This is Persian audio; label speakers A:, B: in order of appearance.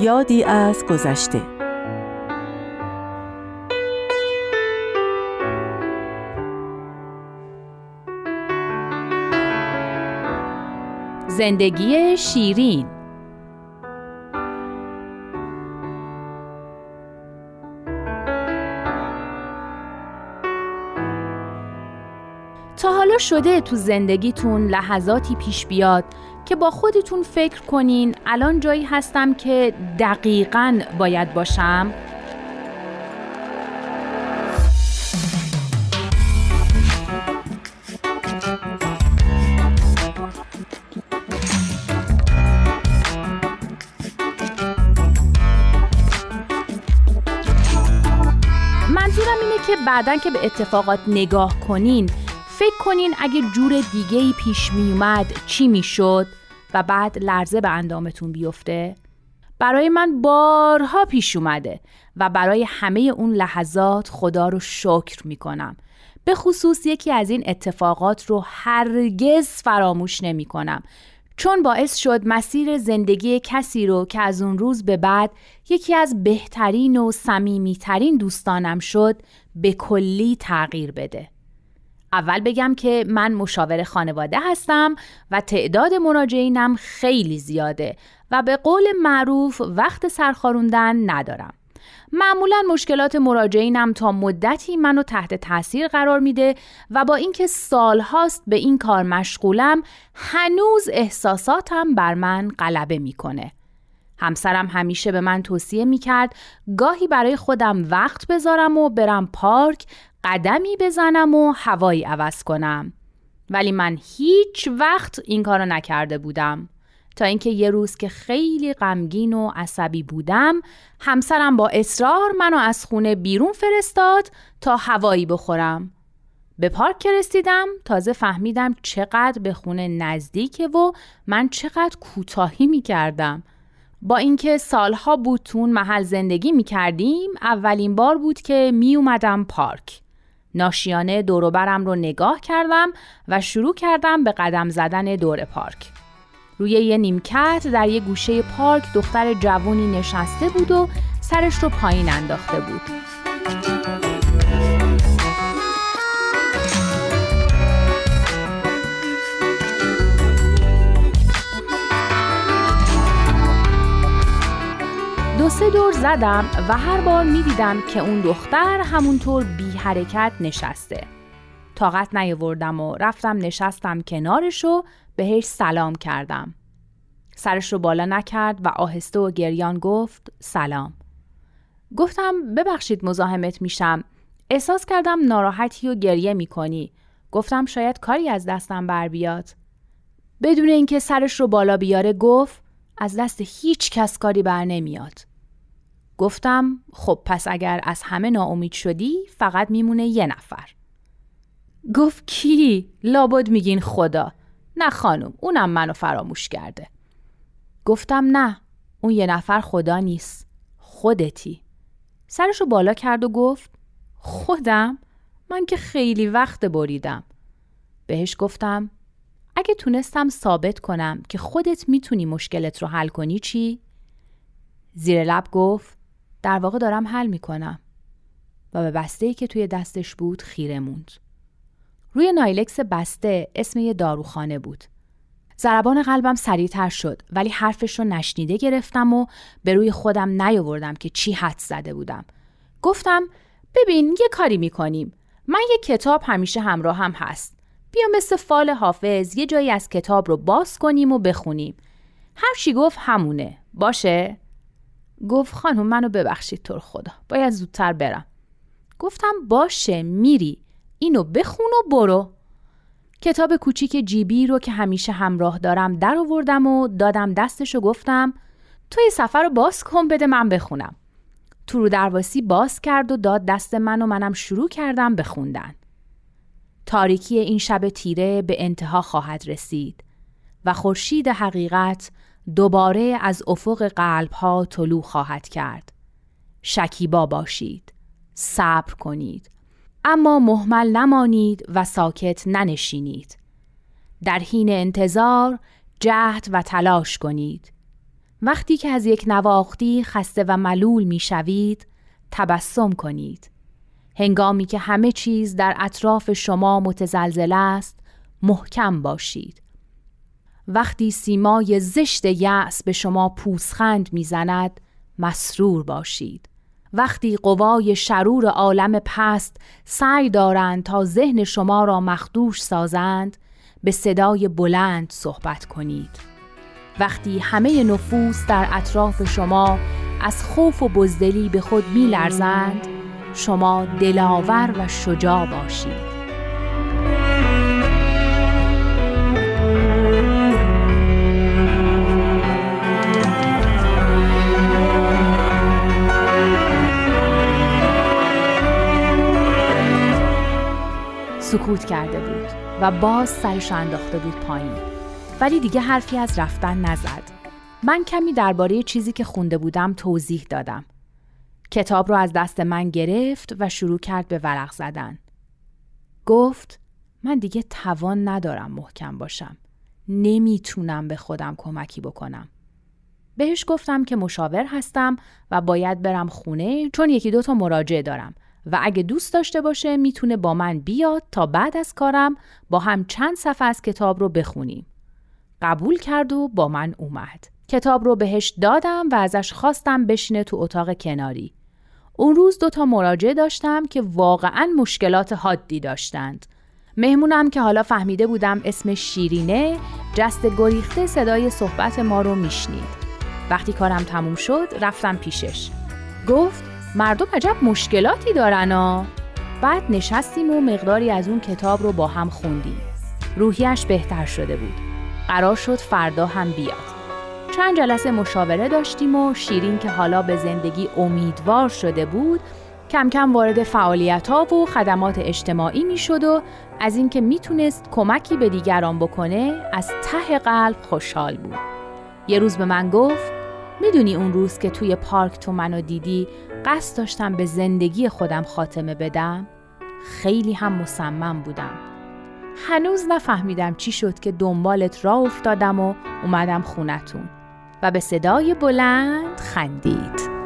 A: یادی از گذشته.
B: زندگی شیرین. تا حالا شده تو زندگیتون لحظاتی پیش بیاد که با خودتون فکر کنین الان جایی هستم که دقیقا باید باشم؟ منظورم اینه که بعدا که به اتفاقات نگاه کنین فکر کنین اگه جور دیگه ای پیش می اومد چی می‌شد و بعد لرزه به اندامتون بیفته برای من بارها پیش اومده و برای همه اون لحظات خدا رو شکر می کنم. به خصوص یکی از این اتفاقات رو هرگز فراموش نمی کنم چون باعث شد مسیر زندگی کسی رو که از اون روز به بعد یکی از بهترین و صمیمیترین دوستانم شد به کلی تغییر بده. اول بگم که من مشاور خانواده هستم و تعداد مراجعینم خیلی زیاده و به قول معروف وقت سرخاروندن ندارم. معمولا مشکلات مراجعینم تا مدتی منو تحت تاثیر قرار میده و با اینکه سالهاست به این کار مشغولم هنوز احساساتم بر من غلبه می‌کنه. همسرم همیشه به من توصیه می‌کرد گاهی برای خودم وقت بذارم و برم پارک قدمی بزنم و هوایی عوض کنم. ولی من هیچ وقت این کارو نکرده بودم. تا اینکه یه روز که خیلی غمگین و عصبی بودم همسرم با اصرار منو از خونه بیرون فرستاد تا هوایی بخورم. به پارک که رسیدم تازه فهمیدم چقدر به خونه نزدیکه و من چقدر کوتاهی می کردم. با اینکه سالها بود تون محل زندگی می کردیم اولین بار بود که می اومدم پارک. ناشیانه دوروبرم رو نگاه کردم و شروع کردم به قدم زدن دور پارک. روی یه نیمکت در یه گوشه پارک دختر جوونی نشسته بود و سرش رو پایین انداخته بود. دور زدم و هر بار می دیدم که اون دختر همونطور بی حرکت نشسته. طاقت نیاوردم و رفتم نشستم کنارش و بهش سلام کردم. سرش رو بالا نکرد و آهسته و گریان گفت سلام. گفتم ببخشید مزاحمت میشم. احساس کردم ناراحتی و گریه می‌کنی. گفتم شاید کاری از دستم بر بیاد. بدون اینکه سرش رو بالا بیاره گفت از دست هیچ کس کاری بر نمیاد. گفتم خب پس اگر از همه ناامید شدی فقط میمونه یه نفر. گفت کی؟ لابد میگین خدا. نه خانم اونم منو فراموش کرده. گفتم نه اون یه نفر خدا نیست. خودتی. سرشو بالا کرد و گفت خودم؟ من که خیلی وقت بریدم. بهش گفتم اگه تونستم ثابت کنم که خودت می‌تونی مشکلت رو حل کنی چی؟ زیر لب گفت در واقع دارم حل می‌کنم و به بسته که توی دستش بود خیره موند. روی نایلکس بسته اسم یه داروخانه بود. ضربان قلبم سریعتر شد ولی حرفش رو نشنیده گرفتم و به روی خودم نیاوردم که چی حد زده بودم. گفتم ببین یه کاری می‌کنیم. من یه کتاب همیشه همراه هم هست. بیا مثل فال حافظ یه جایی از کتاب رو باز کنیم و بخونیم. هر چی گفت همونه. باشه؟ گفت خانم منو ببخشید طور خدا. باید زودتر برم. گفتم باشه میری. اینو بخون و برو. کتاب کوچیک جیبی رو که همیشه همراه دارم در آوردم و دادم دستش و گفتم تو یه سفر رو باز کن بده من بخونم. تو رو درواسی باز کرد و داد دست من و منم شروع کردم بخوندن. تاریکی این شب تیره به انتها خواهد رسید و خورشید حقیقت دوباره از افق قلب ها طلوع خواهد کرد. شکیبا باشید. صبر کنید. اما محمل نمانید و ساکت ننشینید. در حین انتظار جهد و تلاش کنید. وقتی که از یک نواختی خسته و ملول می شوید تبسم کنید. هنگامی که همه چیز در اطراف شما متزلزل است محکم باشید. وقتی سیمای زشت یأس به شما پوسخند می‌زند مسرور باشید. وقتی قوای شرور عالم پست سعی دارند تا ذهن شما را مخدوش سازند به صدای بلند صحبت کنید وقتی همه نفوس در اطراف شما از خوف و بزدلی به خود می لرزند شما دلاور و شجاع باشید سکوت کرده بود و باز سرش انداخته بود پایین. ولی دیگه حرفی از رفتن نزد. من کمی درباره چیزی که خونده بودم توضیح دادم. کتاب رو از دست من گرفت و شروع کرد به ورق زدن. گفت من دیگه توان ندارم محکم باشم. نمی‌تونم به خودم کمکی بکنم. بهش گفتم که مشاور هستم و باید برم خونه چون یکی دوتا مراجعه دارم. و اگه دوست داشته باشه می‌تونه با من بیاد تا بعد از کارم با هم چند صفحه از کتاب رو بخونیم. قبول کرد و با من اومد. کتاب رو بهش دادم و ازش خواستم بشینه تو اتاق کناری. اون روز دوتا مراجعه داشتم که واقعا مشکلات حادی داشتند. مهمونم که حالا فهمیده بودم اسم شیرینه جست گریخته صدای صحبت ما رو میشنید. وقتی کارم تموم شد رفتم پیشش. گفت مردم عجب مشکلاتی دارن ها بعد نشستیم و مقداری از اون کتاب رو با هم خوندیم. روحیش بهتر شده بود. قرار شد فردا هم بیاد. چند جلسه مشاوره داشتیم و شیرین که حالا به زندگی امیدوار شده بود کم کم وارد فعالیت ها و خدمات اجتماعی می شد و از اینکه می‌تونست کمکی به دیگران بکنه از ته قلب خوشحال بود. یه روز به من گفت می‌دونی اون روز که توی پارک تو منو دیدی قصد داشتم به زندگی خودم خاتمه بدم؟ خیلی هم مصمم بودم. هنوز نفهمیدم چی شد که دنبالت را افتادم و اومدم خونتون. و به صدای بلند خندید.